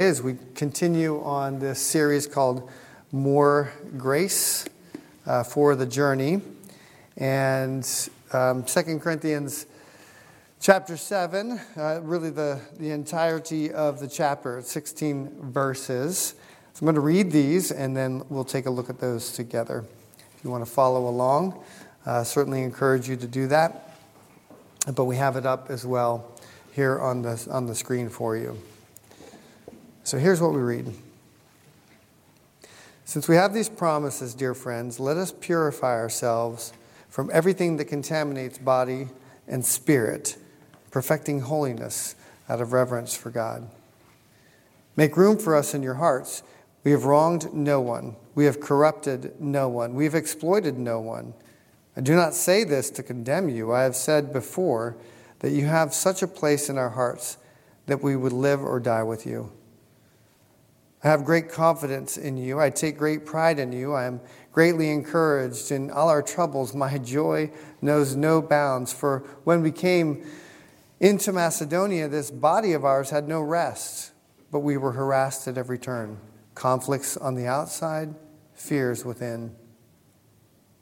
as we continue on this series called More Grace uh, for the Journey. And um, 2 Corinthians chapter 7, uh, really the, the entirety of the chapter, 16 verses. So I'm going to read these and then we'll take a look at those together. If you want to follow along, uh, certainly encourage you to do that. But we have it up as well here on the, on the screen for you. So here's what we read. Since we have these promises, dear friends, let us purify ourselves from everything that contaminates body and spirit, perfecting holiness out of reverence for God. Make room for us in your hearts. We have wronged no one. We have corrupted no one. We have exploited no one. I do not say this to condemn you. I have said before that you have such a place in our hearts that we would live or die with you. I have great confidence in you. I take great pride in you. I am greatly encouraged. In all our troubles, my joy knows no bounds. For when we came into Macedonia, this body of ours had no rest, but we were harassed at every turn. Conflicts on the outside, fears within.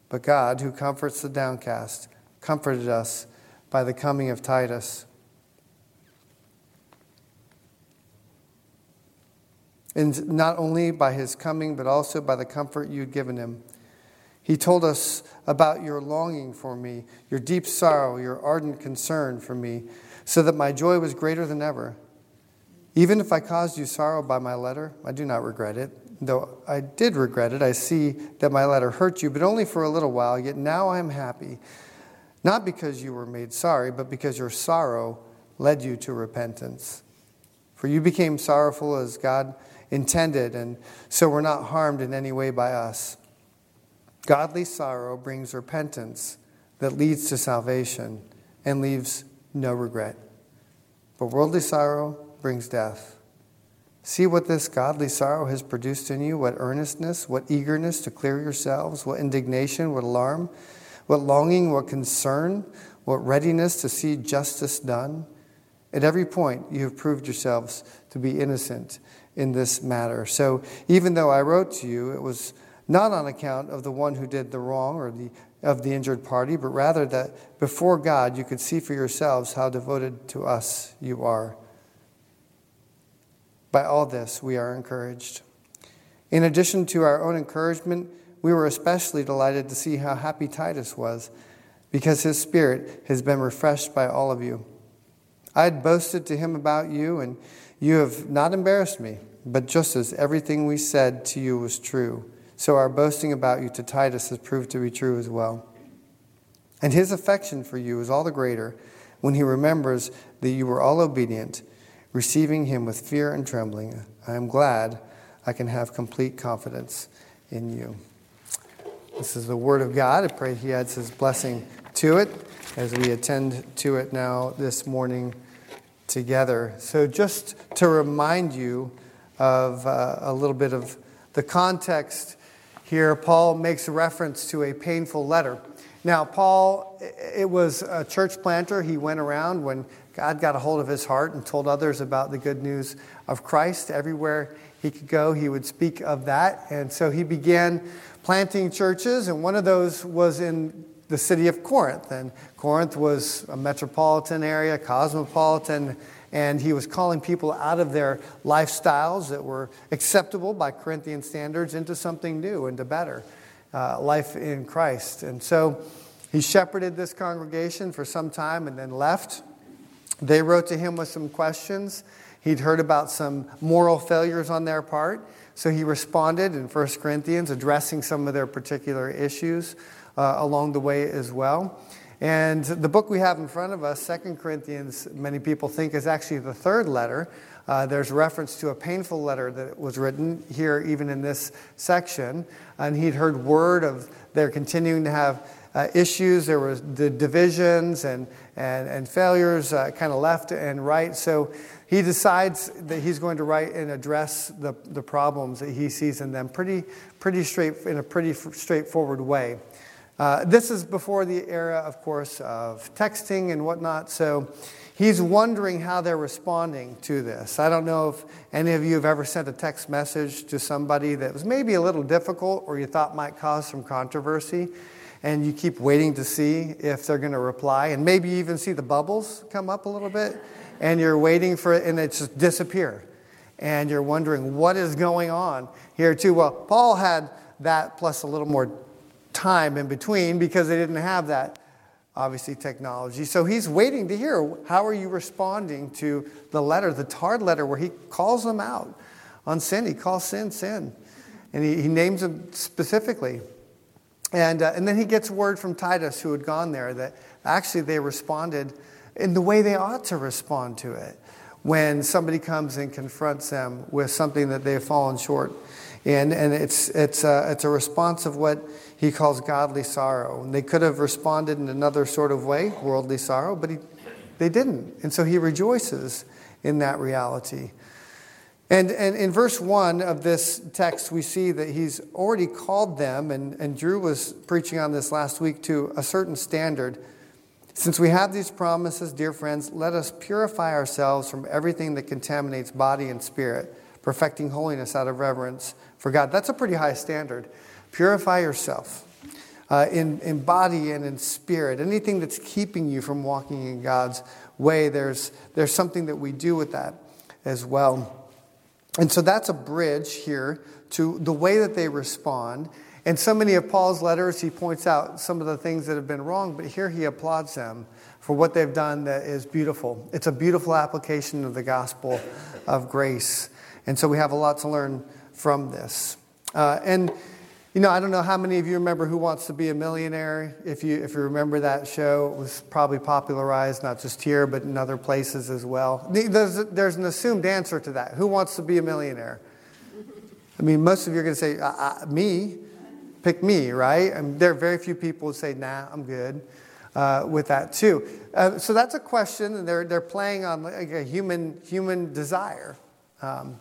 But God, who comforts the downcast, comforted us by the coming of Titus and not only by his coming, but also by the comfort you'd given him. He told us about your longing for me, your deep sorrow, your ardent concern for me, so that my joy was greater than ever. Even if I caused you sorrow by my letter, I do not regret it. Though I did regret it, I see that my letter hurt you, but only for a little while, yet now I am happy. Not because you were made sorry, but because your sorrow led you to repentance. For you became sorrowful as God intended, and so we're not harmed in any way by us. Godly sorrow brings repentance that leads to salvation and leaves no regret. But worldly sorrow brings death. See what this godly sorrow has produced in you what earnestness, what eagerness to clear yourselves, what indignation, what alarm, what longing, what concern, what readiness to see justice done. At every point, you have proved yourselves to be innocent in this matter. So even though I wrote to you, it was not on account of the one who did the wrong or the, of the injured party, but rather that before God you could see for yourselves how devoted to us you are. By all this, we are encouraged. In addition to our own encouragement, we were especially delighted to see how happy Titus was, because his spirit has been refreshed by all of you. I had boasted to him about you, and you have not embarrassed me, but just as everything we said to you was true, so our boasting about you to Titus has proved to be true as well. And his affection for you is all the greater when he remembers that you were all obedient, receiving him with fear and trembling. I am glad I can have complete confidence in you. This is the word of God. I pray he adds his blessing to it as we attend to it now this morning together. So, just to remind you of uh, a little bit of the context here, Paul makes a reference to a painful letter. Now, Paul, it was a church planter. He went around when God got a hold of his heart and told others about the good news of Christ. Everywhere he could go, he would speak of that. And so he began planting churches, and one of those was in the city of Corinth. And Corinth was a metropolitan area, cosmopolitan, and he was calling people out of their lifestyles that were acceptable by Corinthian standards into something new, into better uh, life in Christ. And so he shepherded this congregation for some time and then left. They wrote to him with some questions. He'd heard about some moral failures on their part. So he responded in 1 Corinthians, addressing some of their particular issues uh, along the way as well. And the book we have in front of us, Second Corinthians, many people think is actually the third letter. Uh, there's reference to a painful letter that was written here, even in this section. And he'd heard word of they're continuing to have uh, issues. There was the divisions and, and, and failures, uh, kind of left and right. So he decides that he's going to write and address the, the problems that he sees in them pretty, pretty straight, in a pretty straightforward way. Uh, this is before the era, of course, of texting and whatnot. So He's wondering how they're responding to this. I don't know if any of you have ever sent a text message to somebody that was maybe a little difficult or you thought might cause some controversy, and you keep waiting to see if they're going to reply, and maybe you even see the bubbles come up a little bit, and you're waiting for it, and it just disappear. And you're wondering what is going on here, too. Well, Paul had that plus a little more time in between because they didn't have that obviously technology. So he's waiting to hear how are you responding to the letter, the Tard letter, where he calls them out on sin. He calls sin sin, and he, he names them specifically. And, uh, and then he gets word from Titus, who had gone there, that actually they responded in the way they ought to respond to it when somebody comes and confronts them with something that they've fallen short in. And it's, it's, a, it's a response of what he calls godly sorrow. And they could have responded in another sort of way, worldly sorrow, but he, they didn't. And so he rejoices in that reality. And, and in verse 1 of this text, we see that he's already called them, and, and Drew was preaching on this last week, to a certain standard. Since we have these promises, dear friends, let us purify ourselves from everything that contaminates body and spirit, perfecting holiness out of reverence for God. That's a pretty high standard. Purify yourself uh, in, in body and in spirit. Anything that's keeping you from walking in God's way, there's, there's something that we do with that as well. And so that's a bridge here to the way that they respond. In so many of Paul's letters, he points out some of the things that have been wrong, but here he applauds them for what they've done that is beautiful. It's a beautiful application of the gospel of grace. And so we have a lot to learn from this. Uh, and you know, I don't know how many of you remember Who Wants to Be a Millionaire. If you, if you remember that show, it was probably popularized not just here, but in other places as well. There's, there's an assumed answer to that. Who wants to be a millionaire? I mean, most of you are going to say, uh, me. Pick me, right? And there are very few people who say, nah, I'm good. Uh, with that too. Uh, so that's a question, and they're, they're playing on like a human, human desire. Um,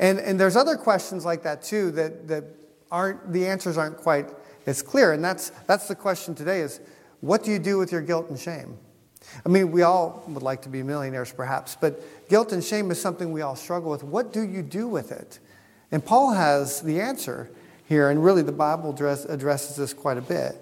and, and there's other questions like that too that, that aren't, the answers aren't quite as clear. And that's, that's the question today is, what do you do with your guilt and shame? I mean, we all would like to be millionaires perhaps, but guilt and shame is something we all struggle with. What do you do with it? And Paul has the answer here, and really the Bible address, addresses this quite a bit.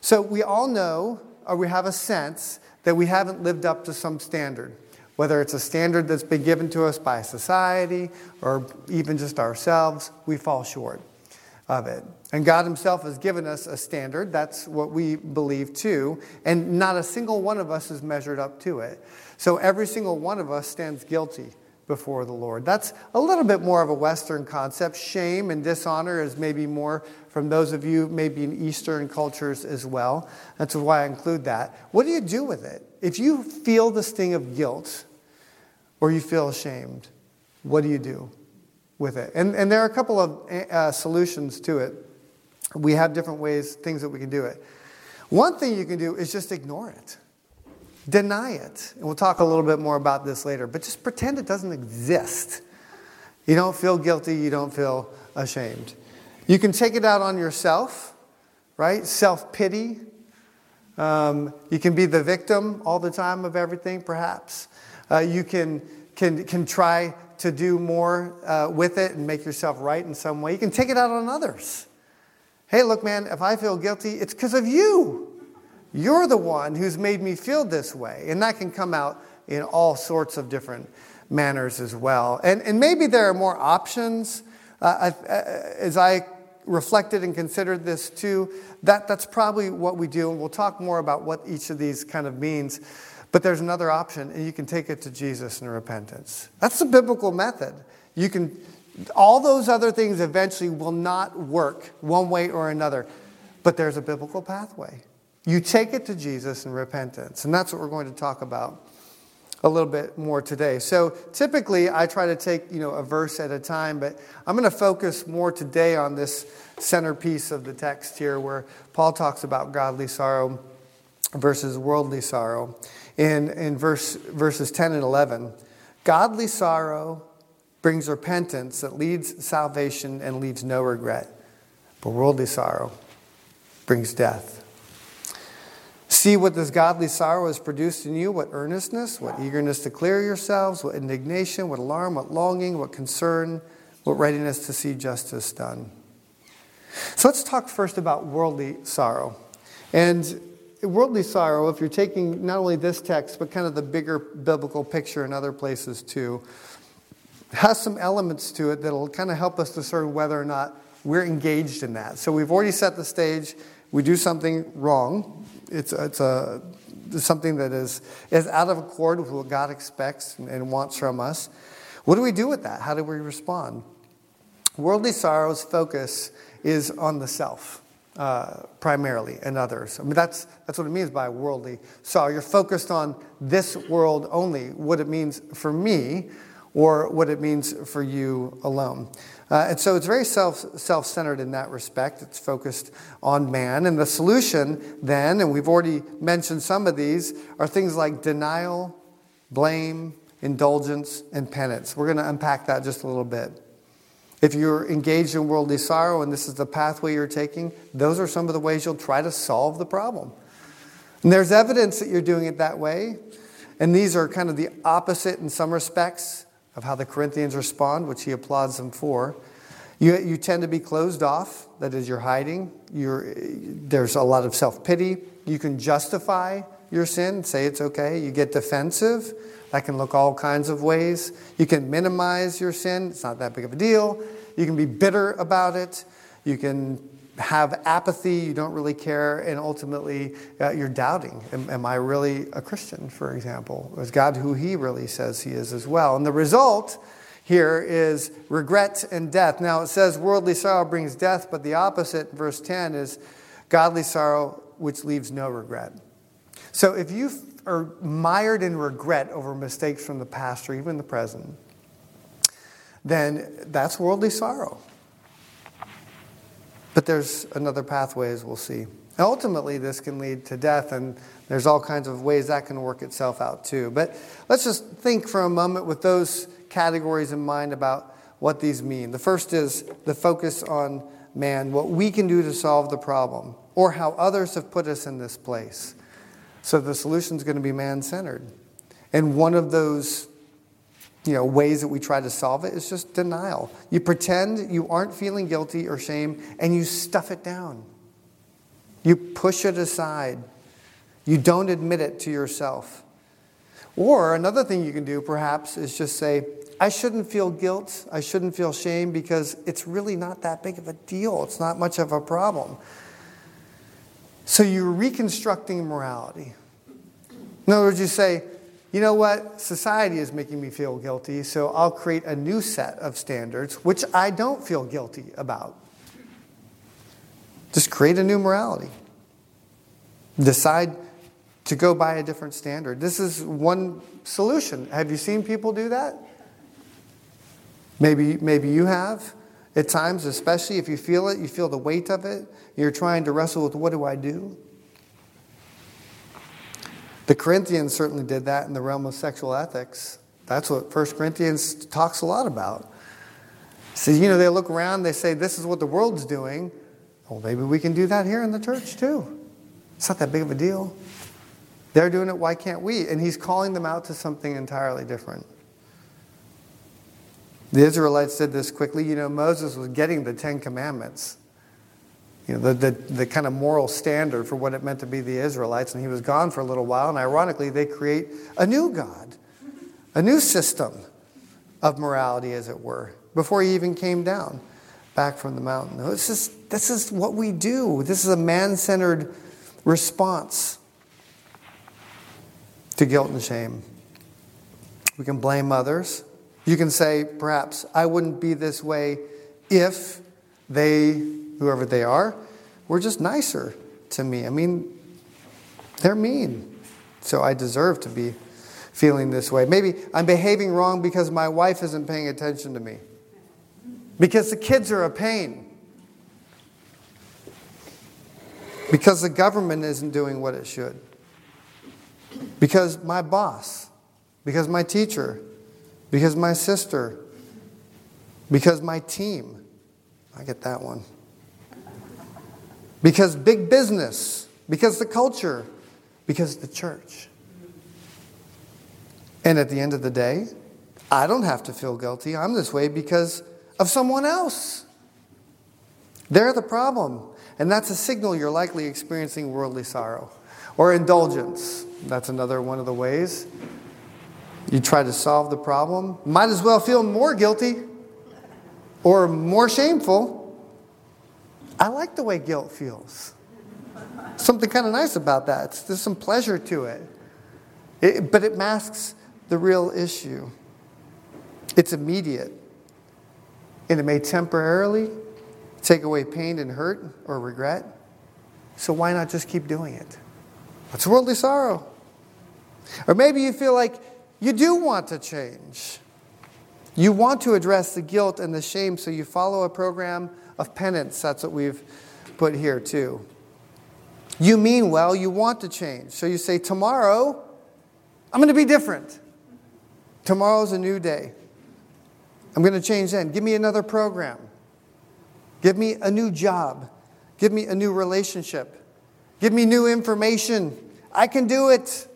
So we all know, or we have a sense, that we haven't lived up to some standard, whether it's a standard that's been given to us by society or even just ourselves, we fall short of it. And God Himself has given us a standard. That's what we believe too. And not a single one of us is measured up to it. So every single one of us stands guilty before the Lord. That's a little bit more of a Western concept. Shame and dishonor is maybe more from those of you maybe in Eastern cultures as well. That's why I include that. What do you do with it? If you feel the sting of guilt or you feel ashamed, what do you do? with it. And, and there are a couple of uh, solutions to it. We have different ways, things that we can do it. One thing you can do is just ignore it, deny it. And we'll talk a little bit more about this later, but just pretend it doesn't exist. You don't feel guilty, you don't feel ashamed. You can take it out on yourself, right? Self pity. Um, you can be the victim all the time of everything, perhaps. Uh, you can, can, can try to do more uh, with it and make yourself right in some way. You can take it out on others. Hey, look, man, if I feel guilty, it's because of you. You're the one who's made me feel this way. And that can come out in all sorts of different manners as well. And, and maybe there are more options. Uh, as I reflected and considered this too, that, that's probably what we do. And we'll talk more about what each of these kind of means. But there's another option, and you can take it to Jesus in repentance. That's the biblical method. You can, all those other things eventually will not work one way or another, but there's a biblical pathway. You take it to Jesus in repentance, and that's what we're going to talk about a little bit more today. So typically I try to take, you know, a verse at a time, but I'm going to focus more today on this centerpiece of the text here where Paul talks about godly sorrow versus worldly sorrow in, in verse, verses 10 and 11. Godly sorrow brings repentance that leads salvation and leaves no regret, but worldly sorrow brings death. See what this godly sorrow has produced in you what earnestness, what eagerness to clear yourselves, what indignation, what alarm, what longing, what concern, what readiness to see justice done. So let's talk first about worldly sorrow. And worldly sorrow, if you're taking not only this text, but kind of the bigger biblical picture in other places too, has some elements to it that'll kind of help us discern whether or not we're engaged in that. So we've already set the stage. We do something wrong. It's, it's a, something that is, is out of accord with what God expects and wants from us. What do we do with that? How do we respond? Worldly sorrow's focus is on the self. Uh, primarily and others. I mean, that's, that's what it means by worldly sorrow. You're focused on this world only, what it means for me, or what it means for you alone. Uh, and so it's very self self centered in that respect. It's focused on man. And the solution, then, and we've already mentioned some of these, are things like denial, blame, indulgence, and penance. We're going to unpack that just a little bit. If you're engaged in worldly sorrow and this is the pathway you're taking, those are some of the ways you'll try to solve the problem. And there's evidence that you're doing it that way. And these are kind of the opposite in some respects of how the Corinthians respond, which he applauds them for. You, you tend to be closed off, that is, you're hiding. You're, there's a lot of self pity. You can justify your sin, say it's okay. You get defensive. That can look all kinds of ways. You can minimize your sin, it's not that big of a deal. You can be bitter about it. You can have apathy, you don't really care, and ultimately uh, you're doubting. Am, am, I really a Christian, for example? Is God who He really says He is as well? And the result here is regret and death. Now it says worldly sorrow brings death, but the opposite, verse 10, is godly sorrow which leaves no regret. So if you are mired in regret over mistakes from the past or even the present, then that's worldly sorrow. But there's another pathway, as we'll see. ultimately, this can lead to death, and there's all kinds of ways that can work itself out too. But let's just think for a moment with those categories in mind about what these mean. The first is the focus on man, what we can do to solve the problem, or how others have put us in this place. So the solution is going to be man centered. And one of those you know, ways that we try to solve it is just denial. You pretend you aren't feeling guilty or shame and you stuff it down. You push it aside. You don't admit it to yourself. Or another thing you can do perhaps is just say, I shouldn't feel guilt. I shouldn't feel shame because it's really not that big of a deal. It's not much of a problem. So you're reconstructing morality. In other words, you say, you know what? Society is making me feel guilty, so I'll create a new set of standards which I don't feel guilty about. Just create a new morality. Decide to go by a different standard. This is one solution. Have you seen people do that? Maybe, maybe you have. At times, especially if you feel it, you feel the weight of it, you're trying to wrestle with what do I do? The Corinthians certainly did that in the realm of sexual ethics. That's what 1 Corinthians talks a lot about. So, you know, they look around, they say, this is what the world's doing. Well, maybe we can do that here in the church too. It's not that big of a deal. They're doing it, why can't we? And he's calling them out to something entirely different. The Israelites did this quickly. You know, Moses was getting the Ten Commandments, you know, the, the, the kind of moral standard for what it meant to be the Israelites, and he was gone for a little while. And ironically, they create a new God, a new system of morality, as it were, before he even came down back from the mountain. This is, this is what we do. This is a man centered response to guilt and shame. We can blame others. You can say, perhaps, I wouldn't be this way if they, whoever they are, were just nicer to me. I mean, they're mean. So I deserve to be feeling this way. Maybe I'm behaving wrong because my wife isn't paying attention to me, because the kids are a pain, because the government isn't doing what it should, because my boss, because my teacher, because my sister, because my team. I get that one. Because big business, because the culture, because the church. And at the end of the day, I don't have to feel guilty. I'm this way because of someone else. They're the problem. And that's a signal you're likely experiencing worldly sorrow or indulgence. That's another one of the ways. You try to solve the problem, might as well feel more guilty or more shameful. I like the way guilt feels. Something kind of nice about that. There's some pleasure to it. it. But it masks the real issue. It's immediate. And it may temporarily take away pain and hurt or regret. So why not just keep doing it? That's worldly sorrow. Or maybe you feel like you do want to change. You want to address the guilt and the shame, so you follow a program of penance. That's what we've put here, too. You mean well, you want to change. So you say, Tomorrow, I'm going to be different. Tomorrow's a new day. I'm going to change then. Give me another program. Give me a new job. Give me a new relationship. Give me new information. I can do it.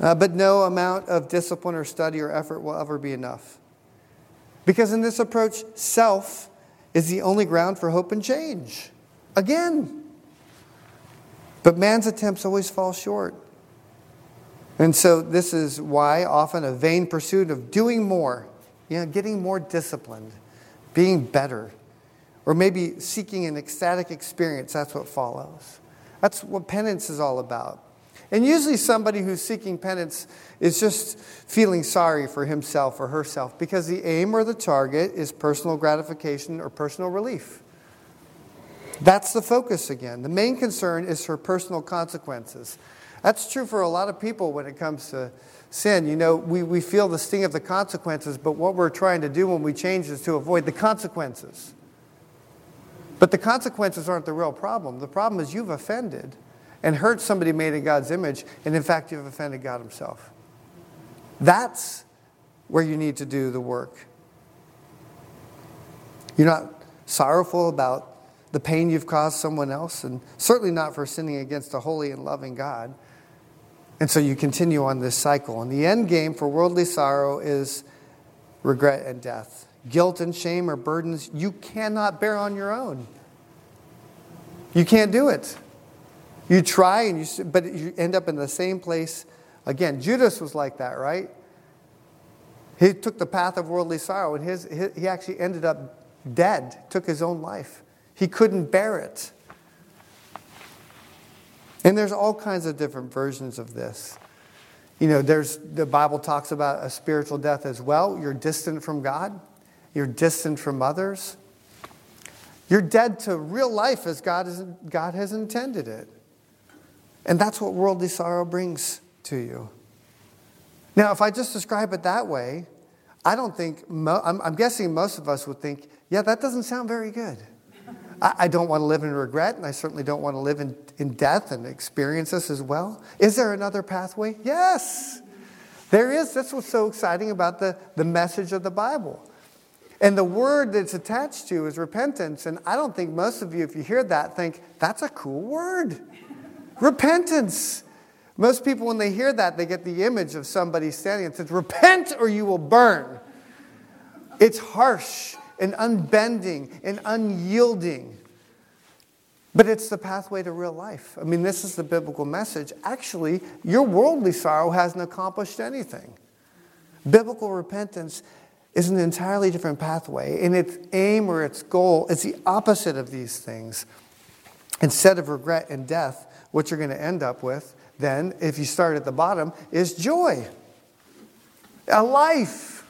Uh, but no amount of discipline or study or effort will ever be enough. Because in this approach, self is the only ground for hope and change. Again. But man's attempts always fall short. And so, this is why often a vain pursuit of doing more, you know, getting more disciplined, being better, or maybe seeking an ecstatic experience, that's what follows. That's what penance is all about. And usually, somebody who's seeking penance is just feeling sorry for himself or herself because the aim or the target is personal gratification or personal relief. That's the focus again. The main concern is for personal consequences. That's true for a lot of people when it comes to sin. You know, we, we feel the sting of the consequences, but what we're trying to do when we change is to avoid the consequences. But the consequences aren't the real problem. The problem is you've offended and hurt somebody made in God's image, and in fact, you've offended God Himself. That's where you need to do the work. You're not sorrowful about the pain you've caused someone else, and certainly not for sinning against a holy and loving God. And so you continue on this cycle. And the end game for worldly sorrow is regret and death. Guilt and shame are burdens you cannot bear on your own. You can't do it. You try, and you, but you end up in the same place again. Judas was like that, right? He took the path of worldly sorrow, and his, his, he actually ended up dead, took his own life. He couldn't bear it. And there's all kinds of different versions of this. You know, there's the Bible talks about a spiritual death as well. You're distant from God, you're distant from others. You're dead to real life as God, is, God has intended it. And that's what worldly sorrow brings to you. Now, if I just describe it that way, I don't think, mo- I'm, I'm, guessing most of us would think, yeah, that doesn't sound very good. I, I don't want to live in regret, and I certainly don't want to live in, in death and experience this as well. Is there another pathway? Yes, there is. That's what's so exciting about the, the message of the Bible. And the word that's attached to is repentance. And I don't think most of you, if you hear that, think, that's a cool word. Repentance. Most people, when they hear that, they get the image of somebody standing and says, Repent or you will burn. It's harsh and unbending and unyielding. But it's the pathway to real life. I mean, this is the biblical message. Actually, your worldly sorrow hasn't accomplished anything. Biblical repentance is an entirely different pathway, and its aim or its goal is the opposite of these things. Instead of regret and death, what you're going to end up with then, if you start at the bottom, is joy, a life,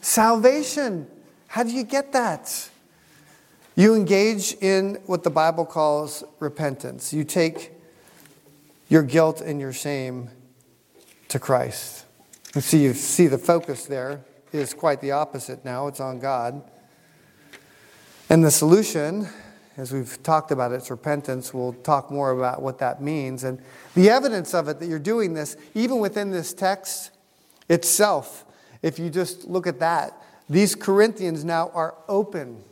salvation. How do you get that? You engage in what the Bible calls repentance. You take your guilt and your shame to Christ. You see, you see the focus there is quite the opposite now. It's on God. And the solution as we've talked about its repentance, we'll talk more about what that means. And the evidence of it that you're doing this, even within this text itself, if you just look at that, these Corinthians now are open.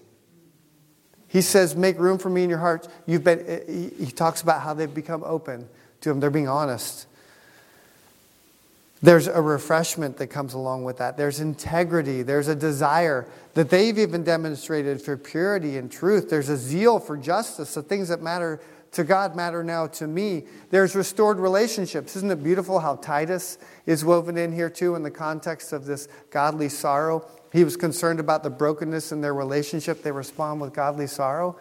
He says, Make room for me in your hearts. You've been, he talks about how they've become open to Him. They're being honest. There's a refreshment that comes along with that. There's integrity. There's a desire that they've even demonstrated for purity and truth. There's a zeal for justice. The things that matter to God matter now to me. There's restored relationships. Isn't it beautiful how Titus is woven in here too in the context of this godly sorrow? He was concerned about the brokenness in their relationship. They respond with godly sorrow.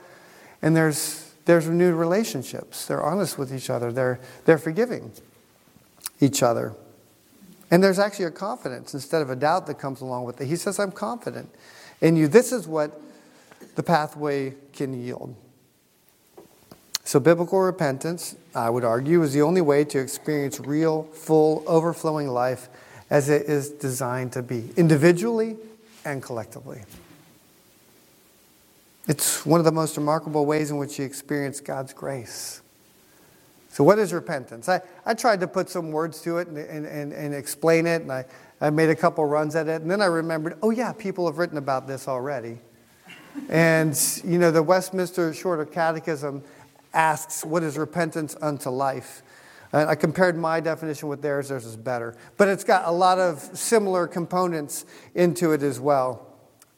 And there's, there's renewed relationships. They're honest with each other, they're, they're forgiving each other. And there's actually a confidence instead of a doubt that comes along with it. He says, I'm confident in you. This is what the pathway can yield. So, biblical repentance, I would argue, is the only way to experience real, full, overflowing life as it is designed to be, individually and collectively. It's one of the most remarkable ways in which you experience God's grace. So, what is repentance? I, I tried to put some words to it and, and, and, explain it, and I, I made a couple runs at it, and then I remembered oh, yeah, people have written about this already. and, you know, the Westminster Shorter Catechism asks, What is repentance unto life? And I compared my definition with theirs, theirs is better. But it's got a lot of similar components into it as well.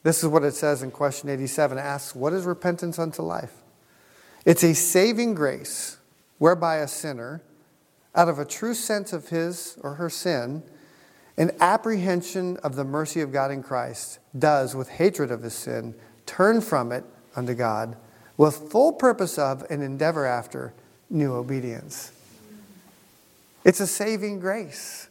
This is what it says in question 87. It asks, What is repentance unto life? It's a saving grace whereby a sinner, out of a true sense of his or her sin, an apprehension of the mercy of God in Christ, does, with hatred of his sin, turn from it unto God with full purpose of and endeavor after new obedience. It's a saving grace.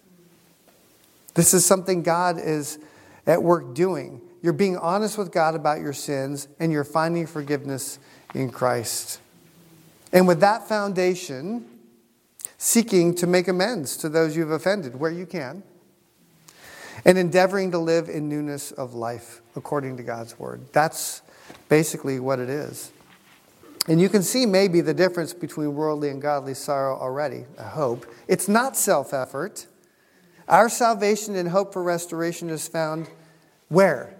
This is something God is at work doing. You're being honest with God about your sins and you're finding forgiveness in Christ. And with that foundation, seeking to make amends to those you've offended where you can, and endeavoring to live in newness of life according to God's word. That's basically what it is. And you can see maybe the difference between worldly and godly sorrow already, I hope. It's not self effort. Our salvation and hope for restoration is found where?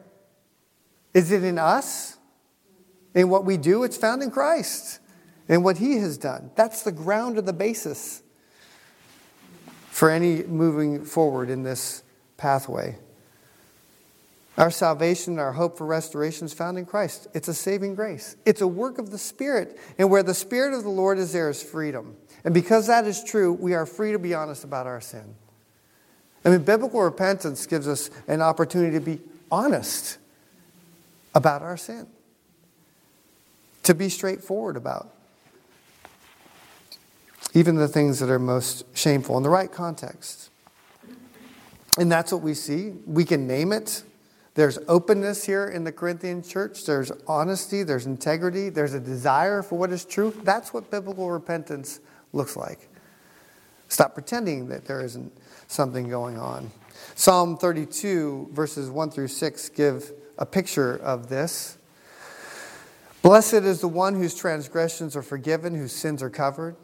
Is it in us? In what we do? It's found in Christ and what He has done. That's the ground or the basis for any moving forward in this pathway. Our salvation, our hope for restoration is found in Christ. It's a saving grace. It's a work of the Spirit. And where the Spirit of the Lord is, there is freedom. And because that is true, we are free to be honest about our sin. I mean, biblical repentance gives us an opportunity to be honest about our sin, to be straightforward about even the things that are most shameful in the right context. And that's what we see. We can name it. There's openness here in the Corinthian church. There's honesty. There's integrity. There's a desire for what is true. That's what biblical repentance looks like. Stop pretending that there isn't something going on. Psalm 32, verses 1 through 6, give a picture of this. Blessed is the one whose transgressions are forgiven, whose sins are covered.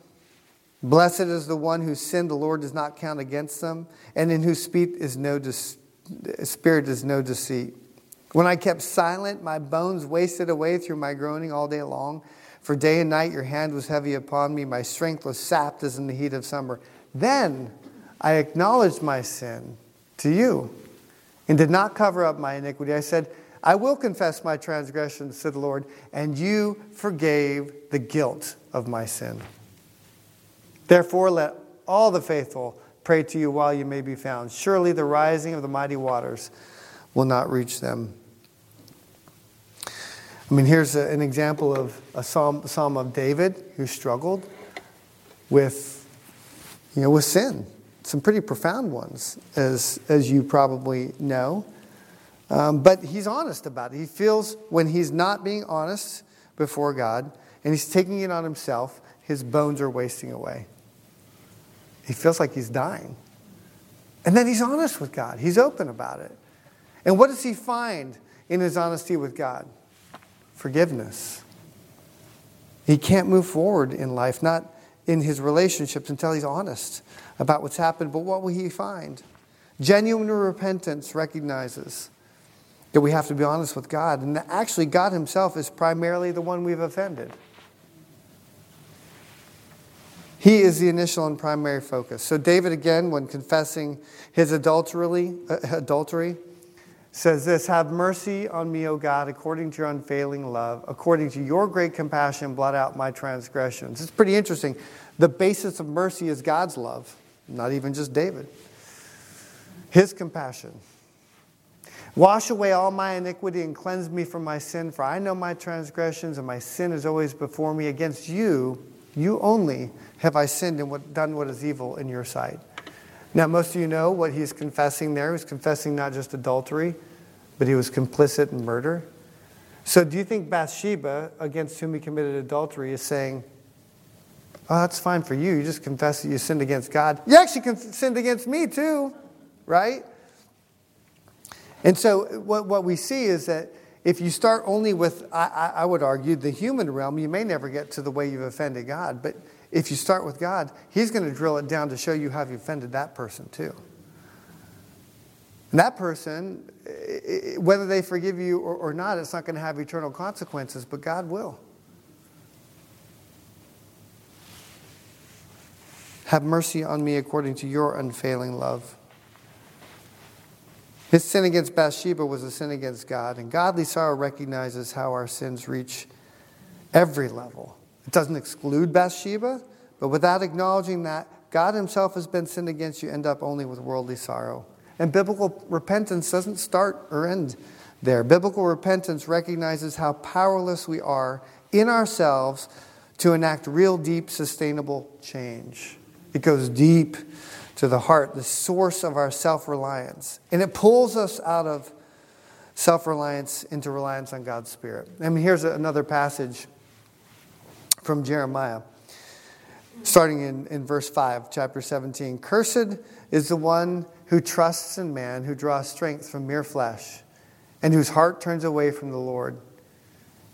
Blessed is the one whose sin the Lord does not count against them, and in whose speech is no spirit is no deceit. When I kept silent, my bones wasted away through my groaning all day long. For day and night your hand was heavy upon me, my strength was sapped as in the heat of summer. Then I acknowledged my sin to you and did not cover up my iniquity. I said, I will confess my transgressions, said the Lord, and you forgave the guilt of my sin. Therefore, let all the faithful pray to you while you may be found. Surely the rising of the mighty waters will not reach them. I mean, here's a, an example of a psalm, psalm of David who struggled with, you know, with sin. Some pretty profound ones, as, as you probably know. Um, but he's honest about it. He feels when he's not being honest before God and he's taking it on himself, his bones are wasting away. He feels like he's dying. And then he's honest with God, he's open about it. And what does he find in his honesty with God? Forgiveness. He can't move forward in life, not in his relationships, until he's honest about what's happened. But what will he find? Genuine repentance recognizes that we have to be honest with God. And that actually, God himself is primarily the one we've offended. He is the initial and primary focus. So, David, again, when confessing his adultery, uh, adultery, says this Have mercy on me, O God, according to your unfailing love. According to your great compassion, blot out my transgressions. It's pretty interesting. The basis of mercy is God's love, not even just David. His compassion. Wash away all my iniquity and cleanse me from my sin, for I know my transgressions, and my sin is always before me. Against you, you only, have I sinned and what, done what is evil in your sight. Now, most of you know what he's confessing there. He's confessing not just adultery, but he was complicit in murder. So, do you think Bathsheba, against whom he committed adultery, is saying, Oh, that's fine for you. You just confess that you sinned against God. You actually sinned against me, too, right? And so, what, what we see is that if you start only with, I, I would argue, the human realm, you may never get to the way you've offended God. But if you start with God, He's going to drill it down to show you how you offended that person, too. And that person, whether they forgive you or, or not, it's not going to have eternal consequences, but God will. Have mercy on me according to your unfailing love. His sin against Bathsheba was a sin against God, and godly sorrow recognizes how our sins reach every level. It doesn't exclude Bathsheba, but without acknowledging that God Himself has been sinned against, you end up only with worldly sorrow. And biblical repentance doesn't start or end there. Biblical repentance recognizes how powerless we are in ourselves to enact real, deep, sustainable change. It goes deep to the heart, the source of our self reliance. And it pulls us out of self reliance into reliance on God's Spirit. Mean, here's another passage from Jeremiah, starting in, in verse 5, chapter 17. Cursed is the one who trusts in man, who draws strength from mere flesh, and whose heart turns away from the Lord.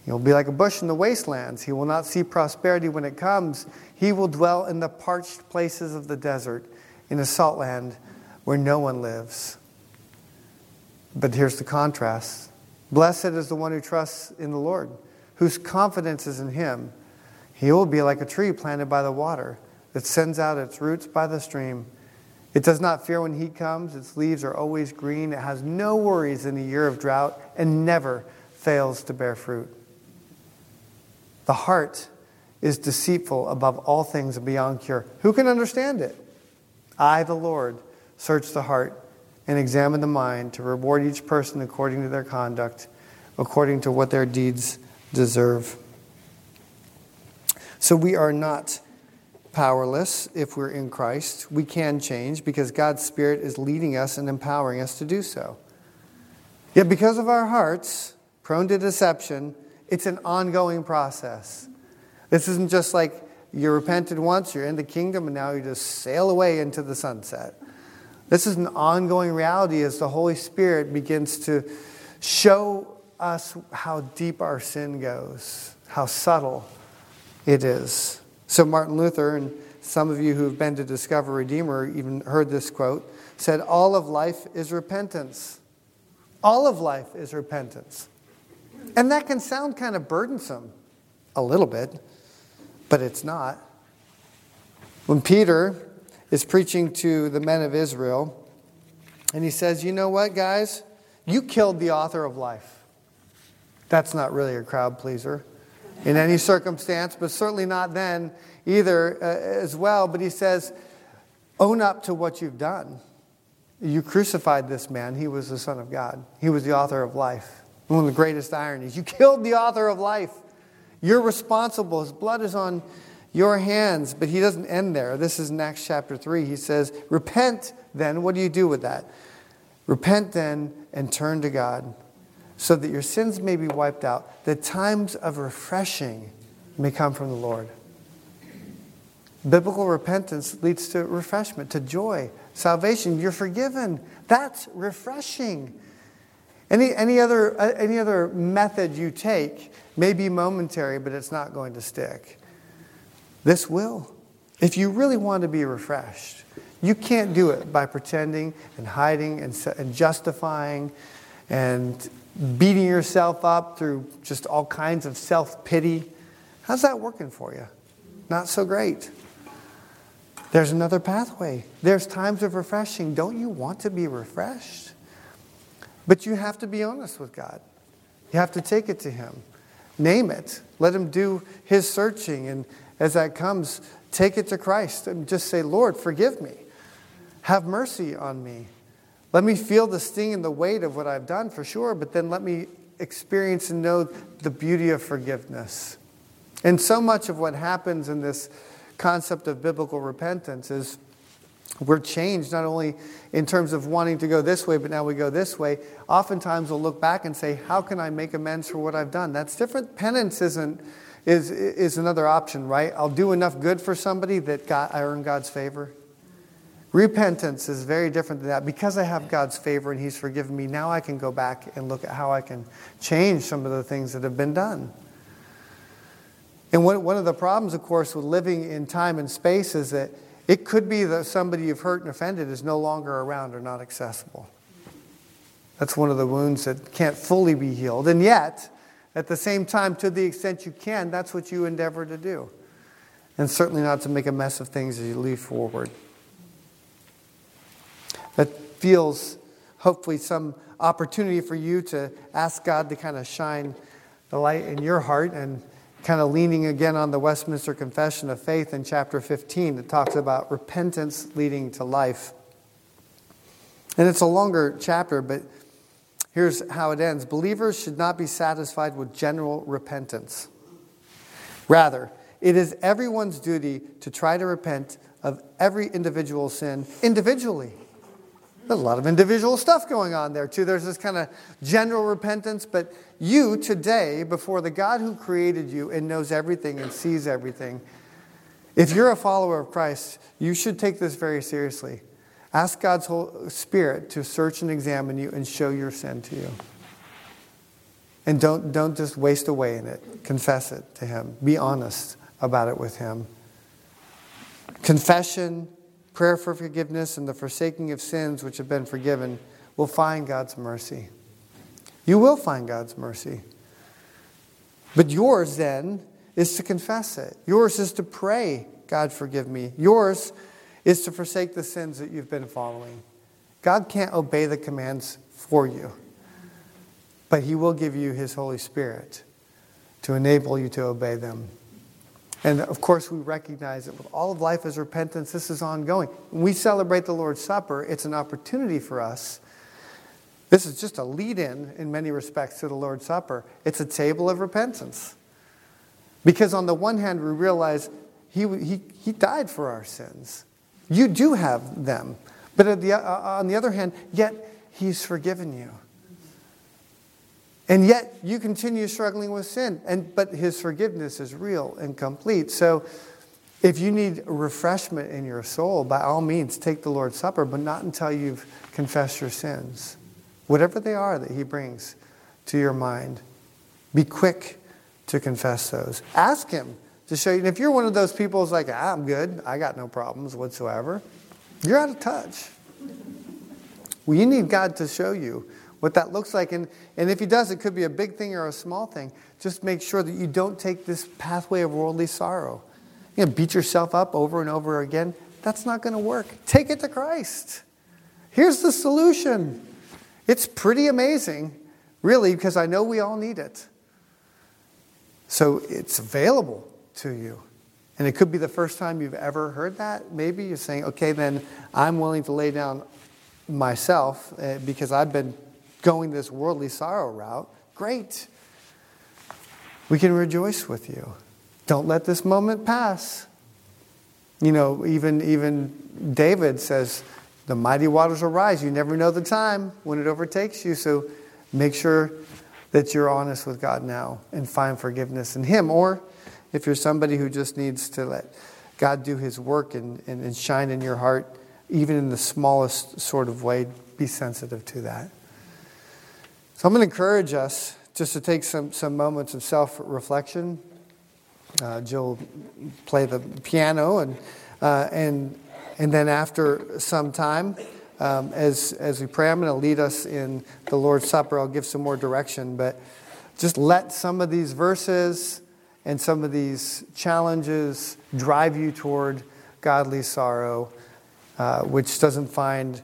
He'll be like a bush in the wastelands. He will not see prosperity when it comes. He will dwell in the parched places of the desert in a salt land where no one lives. But here's the contrast Blessed is the one who trusts in the Lord, whose confidence is in him. He will be like a tree planted by the water that sends out its roots by the stream. It does not fear when heat comes, its leaves are always green. It has no worries in the year of drought and never fails to bear fruit. The heart is deceitful above all things and beyond cure. Who can understand it? I, the Lord, search the heart and examine the mind to reward each person according to their conduct, according to what their deeds deserve. So we are not powerless if we're in Christ. We can change because God's Spirit is leading us and empowering us to do so. Yet, because of our hearts, prone to deception, it's an ongoing process. This isn't just like you repented once, you're in the kingdom, and now you just sail away into the sunset. This is an ongoing reality as the Holy Spirit begins to show us how deep our sin goes, how subtle it is. So, Martin Luther, and some of you who have been to Discover Redeemer even heard this quote, said, All of life is repentance. All of life is repentance. And that can sound kind of burdensome, a little bit but it's not. When Peter is preaching to the men of Israel, and he says, You know what, guys? You killed the author of life. That's not really a crowd pleaser in any circumstance, but certainly not then either uh, as well. But he says, Own up to what you've done. You crucified this man. He was the Son of God, he was the author of life. One of the greatest ironies. You killed the author of life. You're responsible. His blood is on your hands. But he doesn't end there. This is in Acts chapter 3. He says, Repent then. What do you do with that? Repent then and turn to God so that your sins may be wiped out, that times of refreshing may come from the Lord. Biblical repentance leads to refreshment, to joy, salvation. You're forgiven. That's refreshing. Any, any, other, uh, any other method you take may be momentary, but it's not going to stick. This will. If you really want to be refreshed, you can't do it by pretending and hiding and, and justifying and beating yourself up through just all kinds of self pity. How's that working for you? Not so great. There's another pathway. There's times of refreshing. Don't you want to be refreshed? But you have to be honest with God. You have to take it to Him. Name it. Let Him do His searching. And as that comes, take it to Christ and just say, Lord, forgive me. Have mercy on me. Let me feel the sting and the weight of what I've done for sure, but then let me experience and know the beauty of forgiveness. And so much of what happens in this concept of biblical repentance is we're changed not only in terms of wanting to go this way, but now we go this way. Oftentimes we'll look back and say, How can I make amends for what I've done? That's different. Penance isn't is, is another option, right? I'll do enough good for somebody that God, I earn God's favor. Repentance is very different than that. Because I have God's favor and He's forgiven me, now I can go back and look at how I can change some of the things that have been done. And one, one of the problems, of course, with living in time and space is that it could be that somebody you've hurt and offended is no longer around or not accessible. That's one of the wounds that can't fully be healed. And yet, at the same time, to the extent you can, that's what you endeavor to do. And certainly not to make a mess of things as you leave forward. That feels hopefully some opportunity for you to ask God to kind of shine the light in your heart and kind of leaning again on the Westminster Confession of Faith in chapter 15 that talks about repentance leading to life. And it's a longer chapter, but here's how it ends Believers should not be satisfied with general repentance. Rather, it is everyone's duty to try to repent of every individual sin individually there's a lot of individual stuff going on there, too. There's this kind of general repentance, but you today, before the God who created you and knows everything and sees everything, if you're a follower of Christ, you should take this very seriously. Ask God's Holy Spirit to search and examine you and show your sin to you. And don't, don't just waste away in it. Confess it to Him. Be honest about it with Him. Confession prayer for forgiveness and the forsaking of sins which have been forgiven will find God's mercy. You will find God's mercy. But yours then is to confess it. Yours is to pray, God, forgive me. Yours is to forsake the sins that you've been following. God can't obey the commands for you, but He will give you His Holy Spirit to enable you to obey them. And of course, we recognize that with all of life as repentance, this is ongoing. When we celebrate the Lord's Supper, it's an opportunity for us. This is just a lead in, in many respects, to the Lord's Supper. It's a table of repentance. Because on the one hand, we realize he, he, he died for our sins. You do have them. But the, uh, on the other hand, yet he's forgiven you. And yet you continue struggling with sin. And, but his forgiveness is real and complete. So if you need refreshment in your soul, by all means, take the Lord's Supper, but not until you've confessed your sins, whatever they are that he brings to your mind. Be quick to confess those. Ask him to show you. And if you're one of those people who's like, ah, I'm good, I got no problems whatsoever, you're out of touch. Well, you need God to show you what that looks like. And, and if he does, it could be a big thing or a small thing. Just make sure that you don't take this pathway of worldly sorrow. You know, beat yourself up over and over again. That's not going to work. Take it to Christ. Here's the solution. It's pretty amazing, really, because I know we all need it. So it's available to you. And it could be the first time you've ever heard that. Maybe you're saying, okay, then I'm willing to lay down myself uh, because I've been going this worldly sorrow route, great. We can rejoice with you. Don't let this moment pass. You know, even, even David says, the mighty waters will rise. You never know the time when it overtakes you. So make sure that you're honest with God now and find forgiveness in Him. Or if you're somebody who just needs to let God do His work and, and, and shine in your heart, even in the smallest sort of way, be sensitive to that. So I'm going to encourage us just to take some, some moments of self reflection. Uh, Jill play the piano, and, uh, and, and then after some time, um, as, as we pray, I'm going to lead us in the Lord's Supper. I'll give some more direction, but just let some of these verses and some of these challenges drive you toward godly sorrow, uh, which doesn't find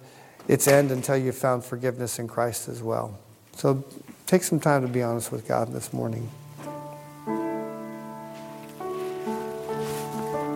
its end until you've found forgiveness in Christ as well. So take some time to be honest with God this morning.